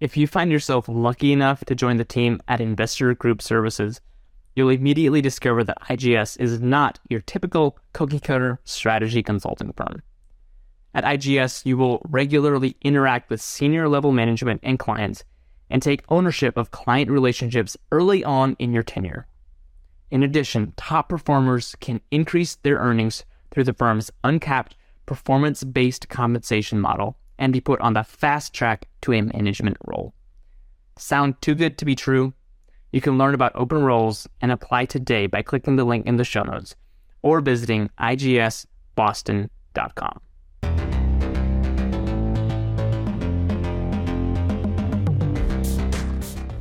If you find yourself lucky enough to join the team at Investor Group Services, you'll immediately discover that IGS is not your typical cookie cutter strategy consulting firm. At IGS, you will regularly interact with senior level management and clients and take ownership of client relationships early on in your tenure. In addition, top performers can increase their earnings through the firm's uncapped performance based compensation model and be put on the fast track to a management role. Sound too good to be true? You can learn about open roles and apply today by clicking the link in the show notes or visiting igsboston.com.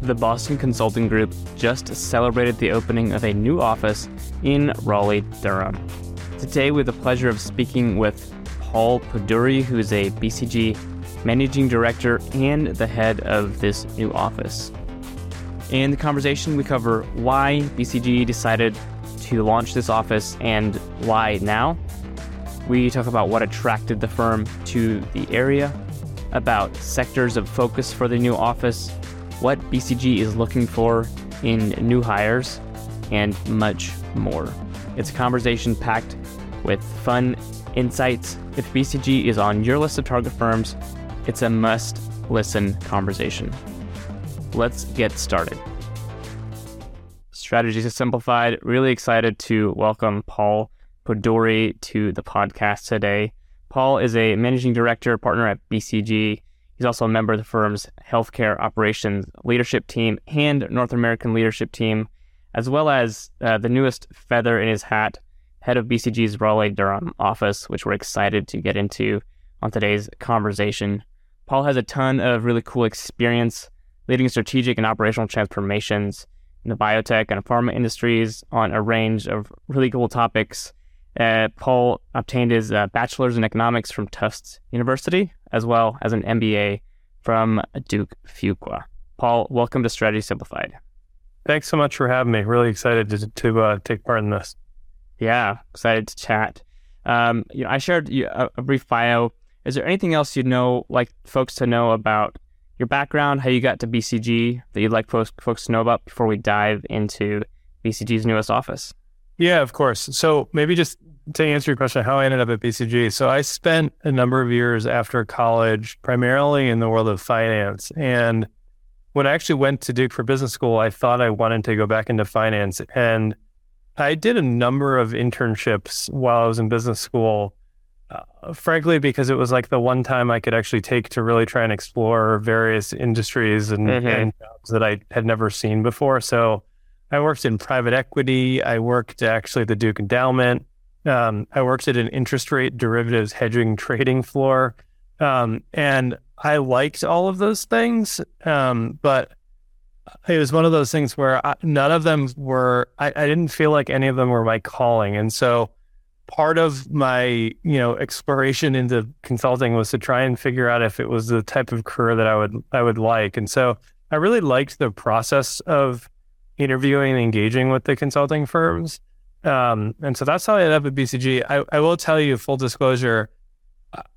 The Boston Consulting Group just celebrated the opening of a new office in Raleigh, Durham. Today, we have the pleasure of speaking with Paul Poduri, who is a BCG managing director and the head of this new office. In the conversation, we cover why BCG decided to launch this office and why now. We talk about what attracted the firm to the area, about sectors of focus for the new office, what BCG is looking for in new hires, and much more. It's a conversation packed with fun insights. If BCG is on your list of target firms, it's a must listen conversation. Let's get started. Strategies Simplified. Really excited to welcome Paul Poduri to the podcast today. Paul is a managing director partner at BCG He's also a member of the firm's healthcare operations leadership team and North American leadership team, as well as uh, the newest feather in his hat, head of BCG's Raleigh Durham office, which we're excited to get into on today's conversation. Paul has a ton of really cool experience leading strategic and operational transformations in the biotech and pharma industries on a range of really cool topics. Uh, Paul obtained his uh, bachelor's in economics from Tufts University, as well as an MBA from Duke Fuqua. Paul, welcome to Strategy Simplified. Thanks so much for having me. Really excited to, to uh, take part in this. Yeah, excited to chat. Um, you know, I shared a, a brief bio. Is there anything else you'd know, like folks to know about your background, how you got to BCG that you'd like folks, folks to know about before we dive into BCG's newest office? Yeah, of course. So maybe just to answer your question, how I ended up at BCG. So I spent a number of years after college, primarily in the world of finance. And when I actually went to Duke for business school, I thought I wanted to go back into finance. And I did a number of internships while I was in business school, uh, frankly, because it was like the one time I could actually take to really try and explore various industries and, mm-hmm. and jobs that I had never seen before. So I worked in private equity. I worked actually at the Duke Endowment. Um, I worked at an interest rate derivatives hedging trading floor. Um, and I liked all of those things. Um, but it was one of those things where I, none of them were, I, I, didn't feel like any of them were my calling. And so part of my, you know, exploration into consulting was to try and figure out if it was the type of career that I would, I would like. And so I really liked the process of interviewing and engaging with the consulting firms. Um, and so that's how I ended up at BCG. I, I will tell you, full disclosure,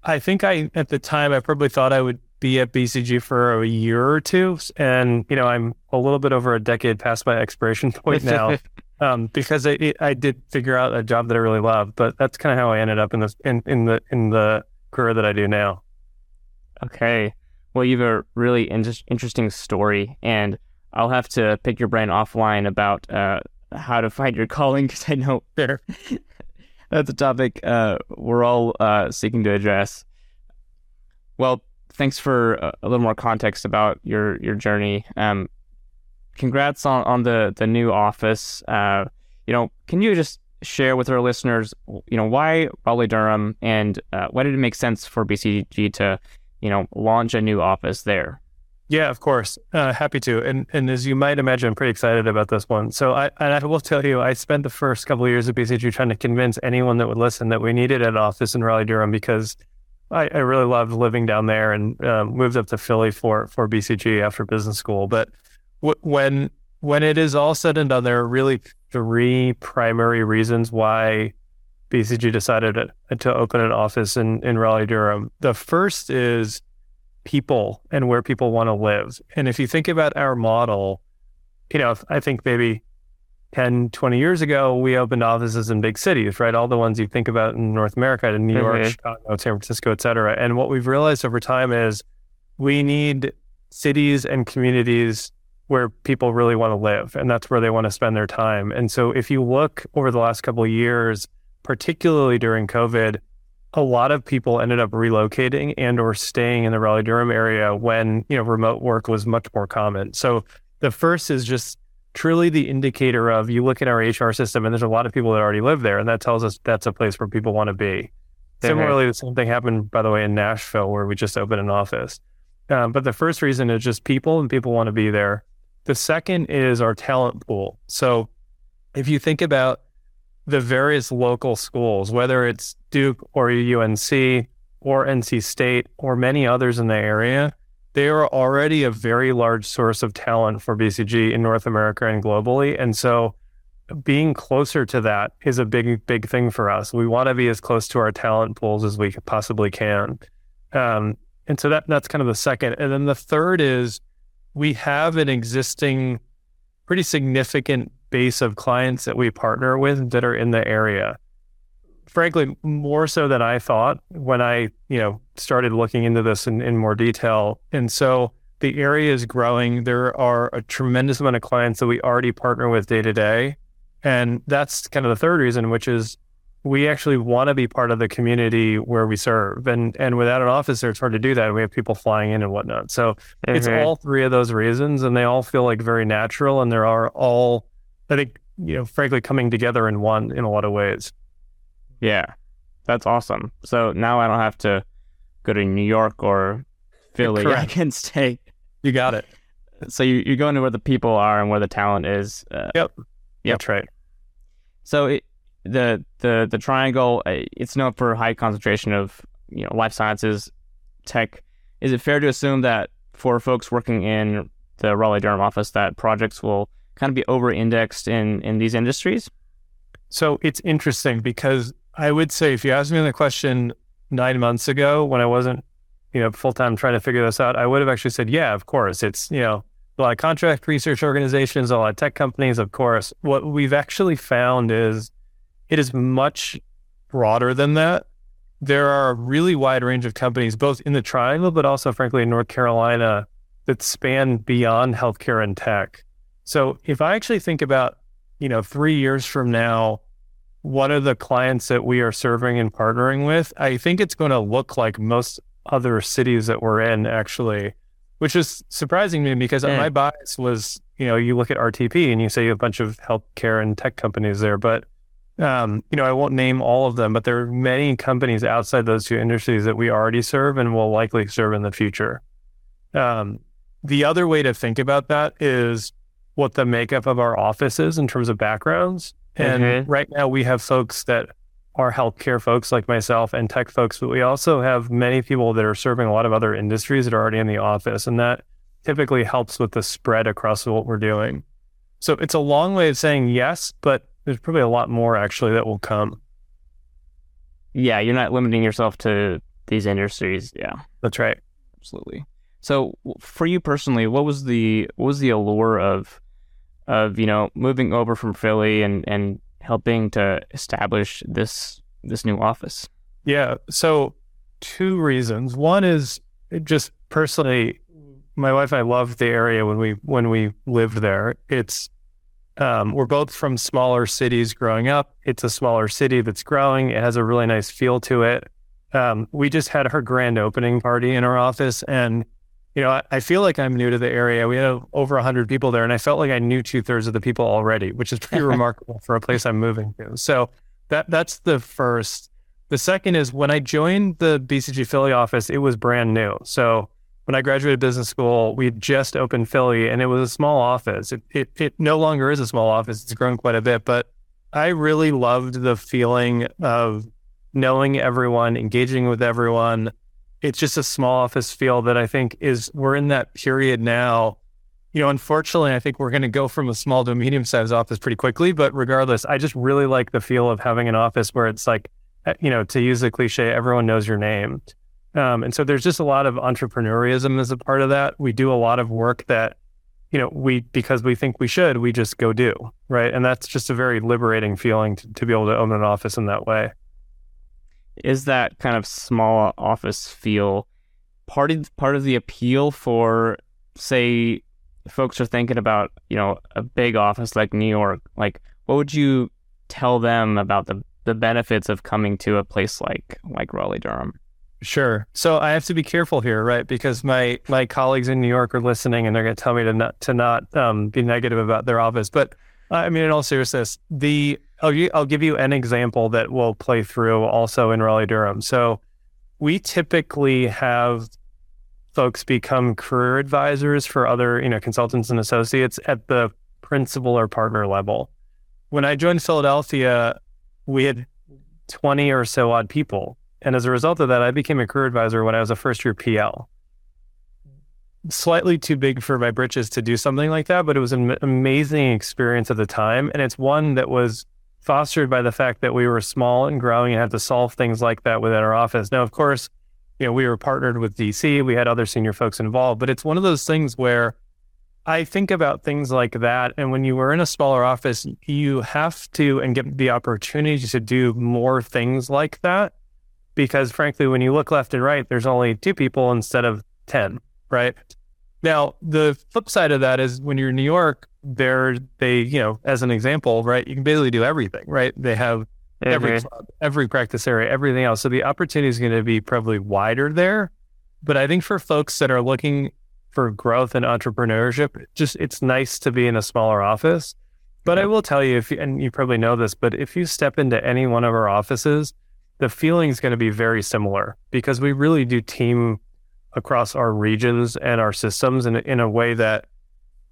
I think I, at the time, I probably thought I would be at BCG for a year or two. And, you know, I'm a little bit over a decade past my expiration point now. um, because I, I did figure out a job that I really love, but that's kind of how I ended up in this, in, in the, in the career that I do now. Okay. Well, you have a really in- interesting story and I'll have to pick your brain offline about, uh, how to find your calling because I know there that's a topic uh, we're all uh, seeking to address. Well, thanks for a, a, little more context about your your journey. Um, congrats on, on the the new office. Uh, you know, can you just share with our listeners, you know, why Raleigh Durham and uh, why did it make sense for BCG to, you know, launch a new office there? Yeah, of course. Uh, happy to. And and as you might imagine, I'm pretty excited about this one. So I and I will tell you, I spent the first couple of years at BCG trying to convince anyone that would listen that we needed an office in Raleigh Durham because I, I really loved living down there and um, moved up to Philly for for BCG after business school. But w- when when it is all said and done, there are really three primary reasons why BCG decided to, to open an office in in Raleigh Durham. The first is people and where people want to live. And if you think about our model, you know, I think maybe 10, 20 years ago, we opened offices in big cities, right? All the ones you think about in North America, in New mm-hmm. York, Chicago, San Francisco, et cetera. And what we've realized over time is we need cities and communities where people really want to live and that's where they want to spend their time. And so if you look over the last couple of years, particularly during COVID, a lot of people ended up relocating and or staying in the Raleigh Durham area when, you know, remote work was much more common. So the first is just truly the indicator of you look at our HR system and there's a lot of people that already live there and that tells us that's a place where people want to be. Similarly, the same thing happened, by the way, in Nashville where we just opened an office. Um, but the first reason is just people and people want to be there. The second is our talent pool. So if you think about the various local schools, whether it's Duke or UNC or NC State or many others in the area, they are already a very large source of talent for BCG in North America and globally. And so being closer to that is a big, big thing for us. We want to be as close to our talent pools as we possibly can. Um, and so that that's kind of the second. And then the third is we have an existing pretty significant base of clients that we partner with that are in the area. Frankly, more so than I thought when I, you know, started looking into this in, in more detail. And so the area is growing. There are a tremendous amount of clients that we already partner with day to day. And that's kind of the third reason, which is we actually want to be part of the community where we serve. And and without an office there, it's hard to do that. We have people flying in and whatnot. So mm-hmm. it's all three of those reasons, and they all feel like very natural. And there are all, I think, you know, frankly, coming together in one in a lot of ways. Yeah, that's awesome. So now I don't have to go to New York or Philly. Correct. I can stay. You got it. So you you go into where the people are and where the talent is. Uh, yep. Yep. That's right. So it, the the the triangle uh, it's known for high concentration of you know life sciences tech is it fair to assume that for folks working in the Raleigh Durham office that projects will kind of be over indexed in in these industries so it's interesting because I would say if you asked me the question 9 months ago when I wasn't you know full time trying to figure this out I would have actually said yeah of course it's you know a lot of contract research organizations a lot of tech companies of course what we've actually found is it is much broader than that. There are a really wide range of companies, both in the Triangle, but also, frankly, in North Carolina, that span beyond healthcare and tech. So, if I actually think about, you know, three years from now, what are the clients that we are serving and partnering with? I think it's going to look like most other cities that we're in, actually, which is surprising to me because yeah. my bias was, you know, you look at RTP and you say you have a bunch of healthcare and tech companies there, but um, you know, I won't name all of them, but there are many companies outside those two industries that we already serve and will likely serve in the future. Um, the other way to think about that is what the makeup of our office is in terms of backgrounds. And mm-hmm. right now we have folks that are healthcare folks like myself and tech folks, but we also have many people that are serving a lot of other industries that are already in the office. And that typically helps with the spread across what we're doing. So it's a long way of saying yes, but there's probably a lot more actually that will come. Yeah, you're not limiting yourself to these industries. Yeah, that's right. Absolutely. So, for you personally, what was the what was the allure of of you know moving over from Philly and and helping to establish this this new office? Yeah. So, two reasons. One is just personally, my wife and I loved the area when we when we lived there. It's um, we're both from smaller cities growing up. It's a smaller city that's growing. It has a really nice feel to it. Um, we just had our grand opening party in our office, and you know, I, I feel like I'm new to the area. We had over hundred people there, and I felt like I knew two thirds of the people already, which is pretty remarkable for a place I'm moving to. So that that's the first. The second is when I joined the BCG Philly office, it was brand new. So when I graduated business school, we just opened Philly and it was a small office. It, it, it no longer is a small office. It's grown quite a bit, but I really loved the feeling of knowing everyone, engaging with everyone. It's just a small office feel that I think is we're in that period now. You know, unfortunately, I think we're going to go from a small to a medium sized office pretty quickly. But regardless, I just really like the feel of having an office where it's like, you know, to use the cliche, everyone knows your name. Um, and so there's just a lot of entrepreneurism as a part of that. We do a lot of work that, you know, we because we think we should, we just go do right, and that's just a very liberating feeling to, to be able to own an office in that way. Is that kind of small office feel part of part of the appeal for, say, folks are thinking about, you know, a big office like New York? Like, what would you tell them about the the benefits of coming to a place like like Raleigh Durham? Sure. So I have to be careful here, right? Because my my colleagues in New York are listening, and they're going to tell me to not to not um, be negative about their office. But I mean, in all seriousness, the Oh, I'll, I'll give you an example that will play through also in Raleigh Durham. So we typically have folks become career advisors for other you know consultants and associates at the principal or partner level. When I joined Philadelphia, we had 20 or so odd people and as a result of that, I became a career advisor when I was a first year PL. Slightly too big for my britches to do something like that, but it was an amazing experience at the time. And it's one that was fostered by the fact that we were small and growing and had to solve things like that within our office. Now, of course, you know, we were partnered with DC, we had other senior folks involved, but it's one of those things where I think about things like that. And when you were in a smaller office, you have to and get the opportunity to do more things like that because frankly, when you look left and right, there's only two people instead of 10, right? Now, the flip side of that is when you're in New York, there they, you know, as an example, right, you can basically do everything, right? They have every mm-hmm. club, every practice area, everything else. So the opportunity is going to be probably wider there. But I think for folks that are looking for growth and entrepreneurship, just it's nice to be in a smaller office. But I mm-hmm. will tell you, if and you probably know this, but if you step into any one of our offices, the feeling is going to be very similar because we really do team across our regions and our systems in, in a way that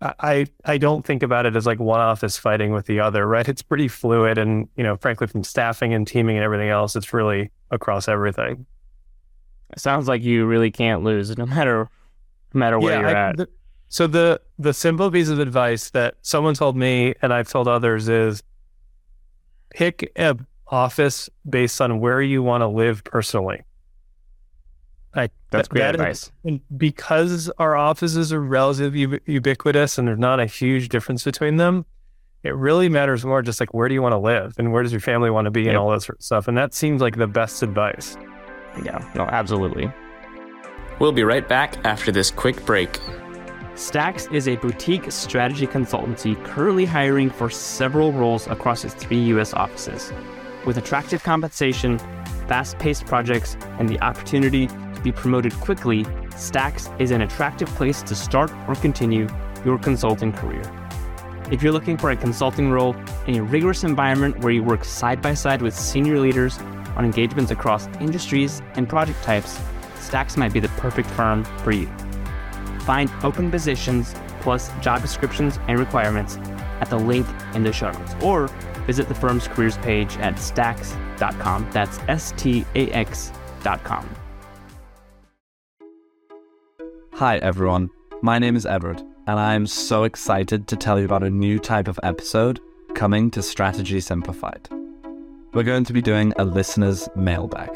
I I don't think about it as like one office fighting with the other, right? It's pretty fluid, and you know, frankly, from staffing and teaming and everything else, it's really across everything. It sounds like you really can't lose, no matter no matter where yeah, you're I, at. The, so the the simple piece of advice that someone told me, and I've told others, is pick a office based on where you want to live personally. I, That's great that advice. Is, because our offices are relatively ubiquitous and there's not a huge difference between them, it really matters more just like where do you want to live and where does your family want to be yep. and all that sort of stuff. And that seems like the best advice. Yeah, no, absolutely. We'll be right back after this quick break. Stax is a boutique strategy consultancy currently hiring for several roles across its three U.S. offices. With attractive compensation, fast paced projects, and the opportunity to be promoted quickly, Stax is an attractive place to start or continue your consulting career. If you're looking for a consulting role in a rigorous environment where you work side by side with senior leaders on engagements across industries and project types, Stax might be the perfect firm for you. Find open positions plus job descriptions and requirements at the link in the show notes or visit the firm's careers page at stax.com. That's S T A X.com. Hi, everyone. My name is Edward, and I am so excited to tell you about a new type of episode coming to Strategy Simplified. We're going to be doing a listener's mailbag,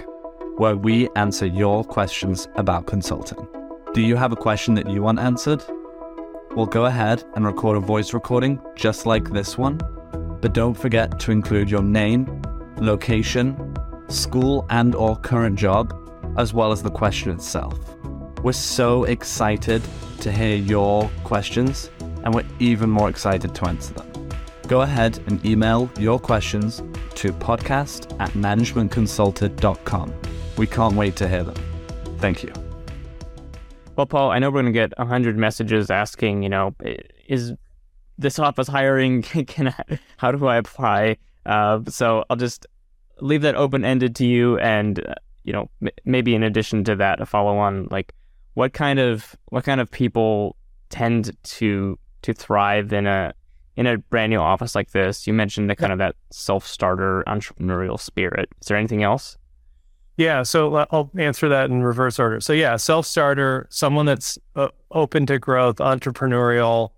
where we answer your questions about consulting. Do you have a question that you want answered? We'll go ahead and record a voice recording just like this one but don't forget to include your name, location, school and or current job, as well as the question itself. We're so excited to hear your questions and we're even more excited to answer them. Go ahead and email your questions to podcast at managementconsulted.com. We can't wait to hear them. Thank you. Well, Paul, I know we're going to get 100 messages asking, you know, is this office hiring can I, how do I apply? Uh, so I'll just leave that open ended to you, and uh, you know m- maybe in addition to that, a follow on like what kind of what kind of people tend to to thrive in a in a brand new office like this. You mentioned the kind of that self starter entrepreneurial spirit. Is there anything else? Yeah, so I'll answer that in reverse order. So yeah, self starter, someone that's uh, open to growth, entrepreneurial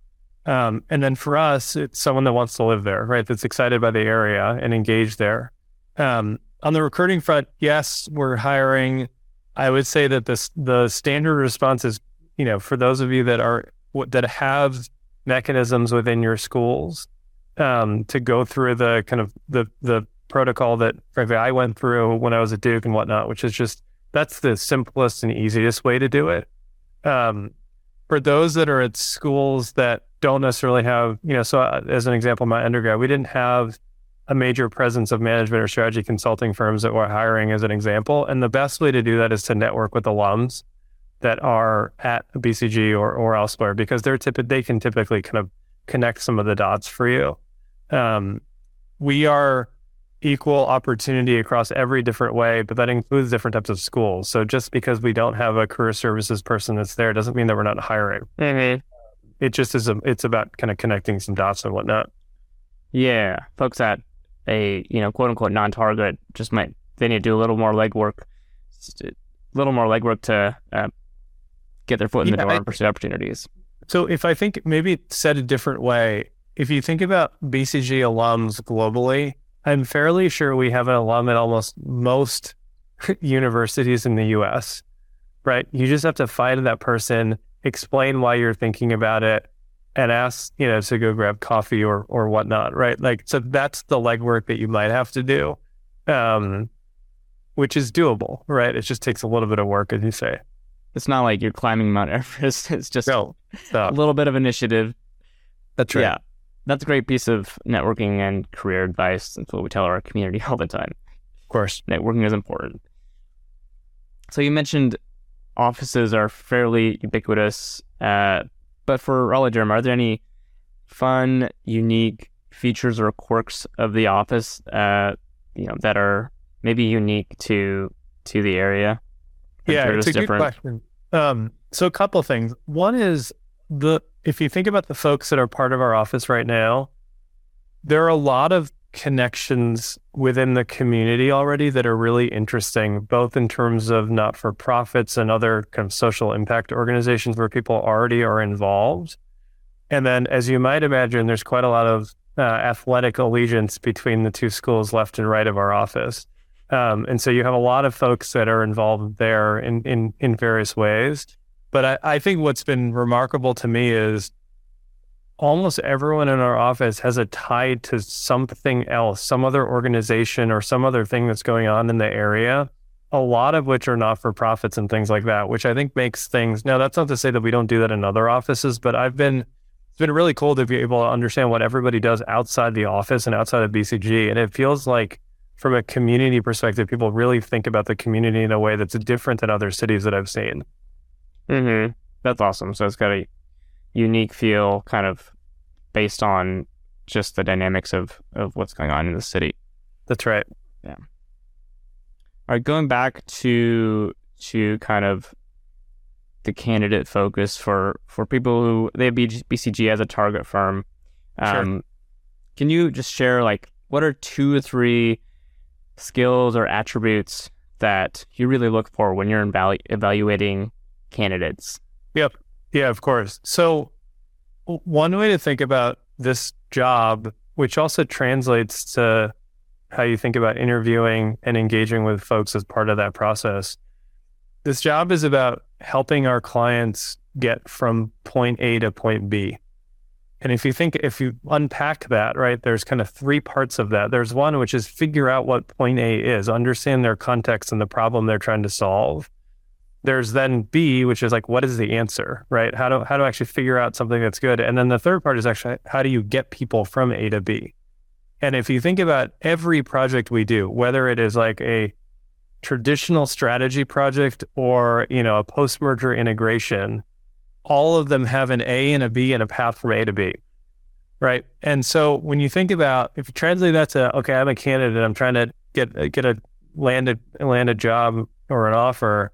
um, and then for us, it's someone that wants to live there, right? That's excited by the area and engaged there. Um, on the recruiting front, yes, we're hiring I would say that this the standard response is, you know, for those of you that are that have mechanisms within your schools um, to go through the kind of the the protocol that frankly I went through when I was at Duke and whatnot, which is just that's the simplest and easiest way to do it. Um, for those that are at schools that don't necessarily have, you know, so uh, as an example, my undergrad, we didn't have a major presence of management or strategy consulting firms that were hiring as an example. And the best way to do that is to network with alums that are at BCG or, or elsewhere because they're they can typically kind of connect some of the dots for you. Um, we are equal opportunity across every different way, but that includes different types of schools. So just because we don't have a career services person that's there doesn't mean that we're not hiring. Mm-hmm. It just is. A, it's about kind of connecting some dots and whatnot. Yeah, folks at a you know quote unquote non-target just might they need to do a little more legwork, a little more legwork to uh, get their foot in yeah, the door I, and pursue opportunities. So if I think maybe said a different way, if you think about BCG alums globally, I'm fairly sure we have an alum at almost most universities in the US, right? You just have to find that person, explain why you're thinking about it, and ask, you know, to go grab coffee or or whatnot, right? Like, so that's the legwork that you might have to do, um, which is doable, right? It just takes a little bit of work, as you say. It's not like you're climbing Mount Everest. It's just no, a little bit of initiative. That's right. Yeah that's a great piece of networking and career advice. That's what we tell our community all the time. Of course, networking is important. So you mentioned offices are fairly ubiquitous, uh, but for Raleigh Durham, are there any fun, unique features or quirks of the office, uh, you know, that are maybe unique to to the area? Yeah, it's a different? good question. Um, so a couple things. One is the if you think about the folks that are part of our office right now, there are a lot of connections within the community already that are really interesting, both in terms of not for profits and other kind of social impact organizations where people already are involved. And then, as you might imagine, there's quite a lot of uh, athletic allegiance between the two schools left and right of our office. Um, and so you have a lot of folks that are involved there in, in, in various ways. But I, I think what's been remarkable to me is almost everyone in our office has a tie to something else, some other organization or some other thing that's going on in the area. A lot of which are not for profits and things like that, which I think makes things. Now, that's not to say that we don't do that in other offices, but I've been, it's been really cool to be able to understand what everybody does outside the office and outside of BCG. And it feels like, from a community perspective, people really think about the community in a way that's different than other cities that I've seen. Mm-hmm. That's awesome. So it's got a unique feel, kind of based on just the dynamics of of what's going on in the city. That's right. Yeah. All right, going back to to kind of the candidate focus for for people who they have BCG as a target firm. Um, sure. Can you just share like what are two or three skills or attributes that you really look for when you're evalu- evaluating candidates. Yep. Yeah, of course. So, one way to think about this job, which also translates to how you think about interviewing and engaging with folks as part of that process, this job is about helping our clients get from point A to point B. And if you think, if you unpack that, right, there's kind of three parts of that. There's one, which is figure out what point A is, understand their context and the problem they're trying to solve there's then B, which is like, what is the answer, right? How do how do I actually figure out something that's good? And then the third part is actually how do you get people from A to B? And if you think about every project we do, whether it is like a traditional strategy project or you know a post merger integration, all of them have an A and a B and a path from A to B, right? And so when you think about if you translate that to okay, I'm a candidate, I'm trying to get get a land a land a job or an offer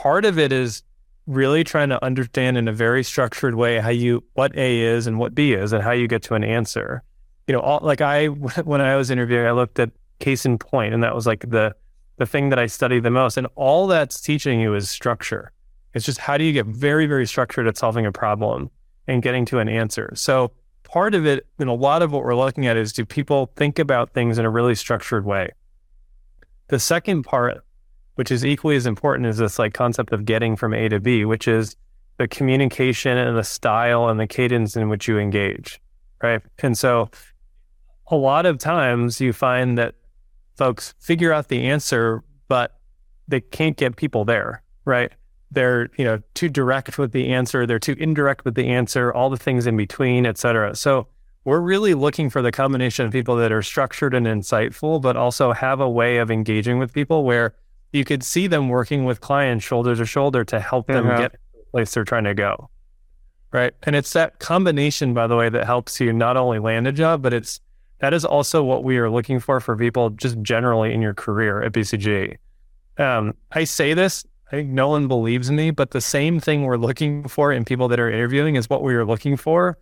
part of it is really trying to understand in a very structured way how you what A is and what B is and how you get to an answer. You know, all, like I when I was interviewing, I looked at case in point, and that was like the the thing that I studied the most. And all that's teaching you is structure. It's just how do you get very very structured at solving a problem and getting to an answer. So part of it, and a lot of what we're looking at is do people think about things in a really structured way. The second part which is equally as important as this like concept of getting from A to B, which is the communication and the style and the cadence in which you engage. Right. And so a lot of times you find that folks figure out the answer, but they can't get people there. Right. They're, you know, too direct with the answer. They're too indirect with the answer, all the things in between, et cetera. So we're really looking for the combination of people that are structured and insightful, but also have a way of engaging with people where you could see them working with clients shoulder to shoulder to help them mm-hmm. get to the place they're trying to go. Right. And it's that combination, by the way, that helps you not only land a job, but it's that is also what we are looking for for people just generally in your career at BCG. Um, I say this, I think no one believes me, but the same thing we're looking for in people that are interviewing is what we are looking for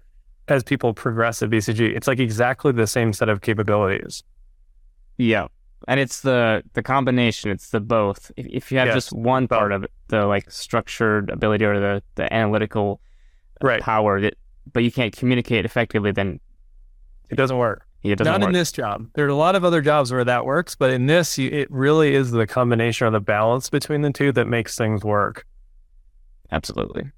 as people progress at BCG. It's like exactly the same set of capabilities. Yeah. And it's the the combination, it's the both. If, if you have yes, just one both. part of it, the like structured ability or the, the analytical right. power that but you can't communicate effectively, then it doesn't work. It doesn't Not work. in this job. There are a lot of other jobs where that works, but in this, you, it really is the combination or the balance between the two that makes things work. Absolutely.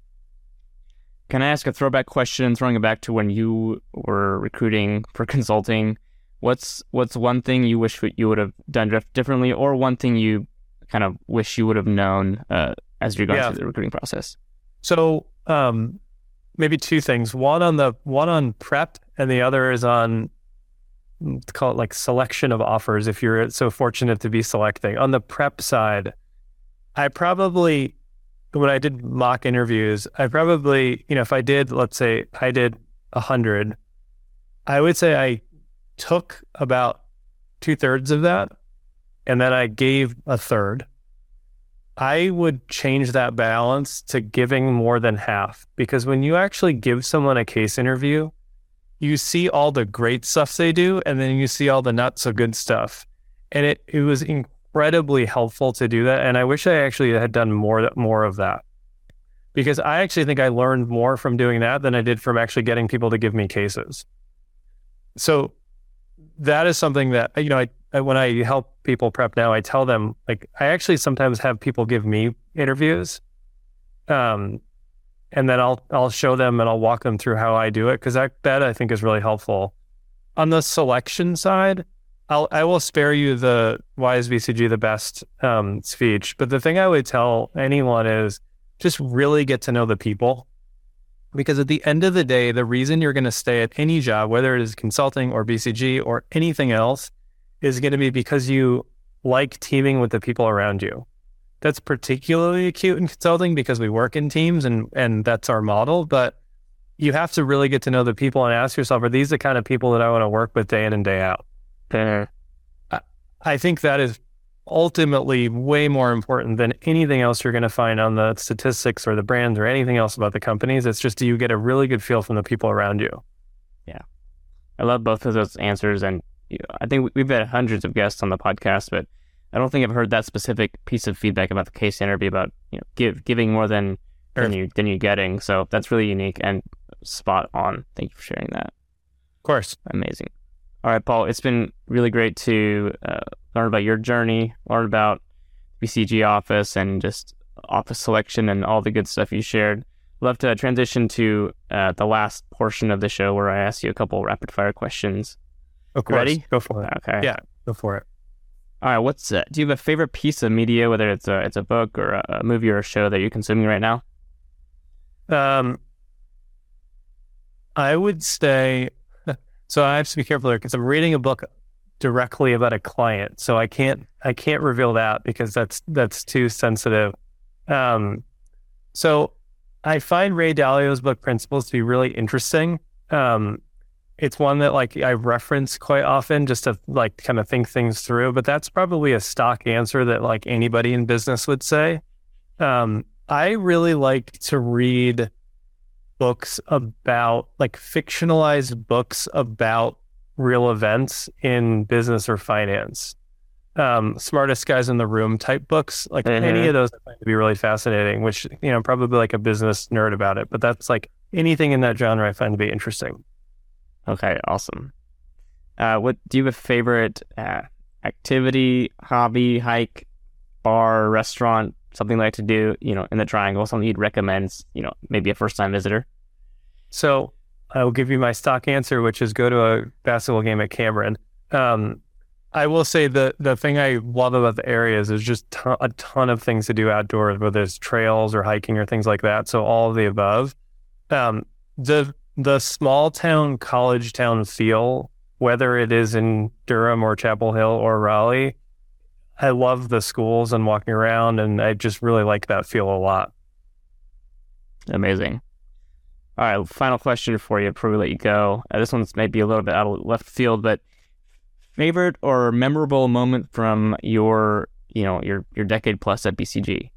Can I ask a throwback question, throwing it back to when you were recruiting for consulting? What's what's one thing you wish you would have done differently, or one thing you kind of wish you would have known uh, as you're going yeah. through the recruiting process? So um, maybe two things. One on the one on prep, and the other is on let's call it like selection of offers. If you're so fortunate to be selecting on the prep side, I probably when I did mock interviews, I probably, you know, if I did, let's say I did a hundred, I would say I took about two thirds of that and then I gave a third. I would change that balance to giving more than half because when you actually give someone a case interview, you see all the great stuff they do and then you see all the not so good stuff. And it, it was incredibly helpful to do that. And I wish I actually had done more more of that. Because I actually think I learned more from doing that than I did from actually getting people to give me cases. So that is something that you know I, I when I help people prep now, I tell them like I actually sometimes have people give me interviews. Um and then I'll I'll show them and I'll walk them through how I do it because that that I think is really helpful. On the selection side, I'll I will spare you the why is BCG the best um, speech, but the thing I would tell anyone is just really get to know the people, because at the end of the day, the reason you're going to stay at any job, whether it is consulting or BCG or anything else, is going to be because you like teaming with the people around you. That's particularly acute in consulting because we work in teams and and that's our model, but you have to really get to know the people and ask yourself, are these the kind of people that I want to work with day in and day out? Mm-hmm. I, I think that is ultimately way more important than anything else you're going to find on the statistics or the brands or anything else about the companies. It's just do you get a really good feel from the people around you? Yeah. I love both of those answers. And you know, I think we've had hundreds of guests on the podcast, but I don't think I've heard that specific piece of feedback about the case interview about you know give, giving more than sure. than you than you getting. So that's really unique and spot on. Thank you for sharing that. Of course, amazing. All right, Paul, it's been really great to uh, learn about your journey, learn about BCG office and just office selection and all the good stuff you shared. Love to transition to uh, the last portion of the show where I ask you a couple rapid fire questions. Of course. Ready? Go for it. Okay. Yeah, go for it. All right. What's uh, do you have a favorite piece of media, whether it's a it's a book or a, a movie or a show that you're consuming right now? Um, I would say so I have to be careful there because I'm reading a book directly about a client, so I can't I can't reveal that because that's that's too sensitive. Um, so I find Ray Dalio's book Principles to be really interesting. Um, it's one that like I reference quite often just to like kind of think things through, but that's probably a stock answer that like anybody in business would say. Um, I really like to read books about like fictionalized books about real events in business or finance. Um, smartest guys in the room type books, like mm-hmm. any of those I find to be really fascinating, which, you know, probably like a business nerd about it, but that's like anything in that genre I find to be interesting. Okay, awesome. Uh, what do you have a favorite uh, activity, hobby, hike, bar, restaurant, something like to do, you know, in the triangle, something you'd recommend, you know, maybe a first time visitor? So I will give you my stock answer, which is go to a basketball game at Cameron. Um, I will say the the thing I love about the area is there's just ton, a ton of things to do outdoors, whether it's trails or hiking or things like that. So all of the above. Um, the the small town college town feel, whether it is in Durham or Chapel Hill or Raleigh, I love the schools and walking around, and I just really like that feel a lot. Amazing. All right, final question for you before we let you go. Uh, this one's maybe a little bit out of left field, but favorite or memorable moment from your, you know, your your decade plus at BCG.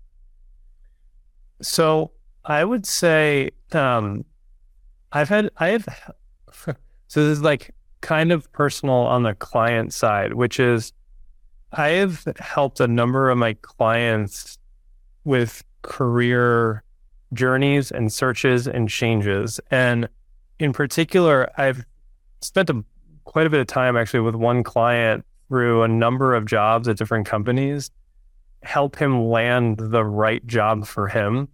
So I would say um, I've had I have so this is like kind of personal on the client side, which is I have helped a number of my clients with career journeys and searches and changes. And in particular, I've spent a, quite a bit of time actually with one client through a number of jobs at different companies, help him land the right job for him.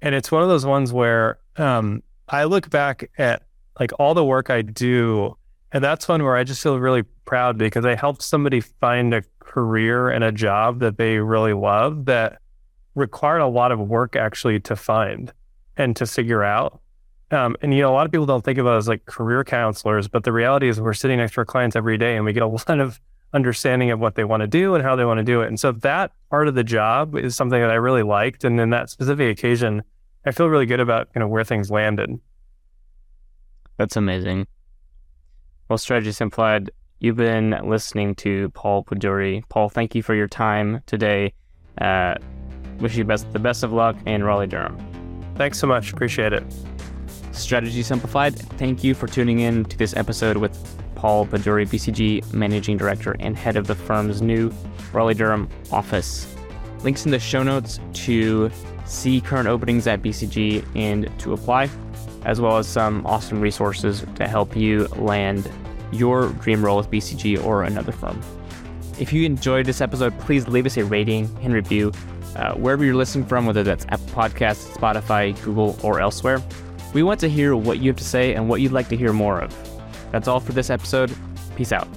And it's one of those ones where um, I look back at like all the work I do, and that's one where I just feel really proud because I helped somebody find a career and a job that they really love that required a lot of work actually to find and to figure out. Um, and you know, a lot of people don't think of us like career counselors, but the reality is we're sitting next to our clients every day and we get a lot of understanding of what they want to do and how they want to do it. And so that part of the job is something that I really liked. And in that specific occasion, I feel really good about you know where things landed. That's amazing. Well, Strategy Simplified, you've been listening to Paul Poduri. Paul, thank you for your time today. Uh, wish you best the best of luck in Raleigh Durham. Thanks so much. Appreciate it. Strategy Simplified, thank you for tuning in to this episode with Paul Poduri, BCG Managing Director and Head of the firm's new Raleigh Durham office. Links in the show notes to see current openings at BCG and to apply, as well as some awesome resources to help you land your dream role with BCG or another firm. If you enjoyed this episode, please leave us a rating and review uh, wherever you're listening from, whether that's Apple Podcasts, Spotify, Google, or elsewhere. We want to hear what you have to say and what you'd like to hear more of. That's all for this episode. Peace out.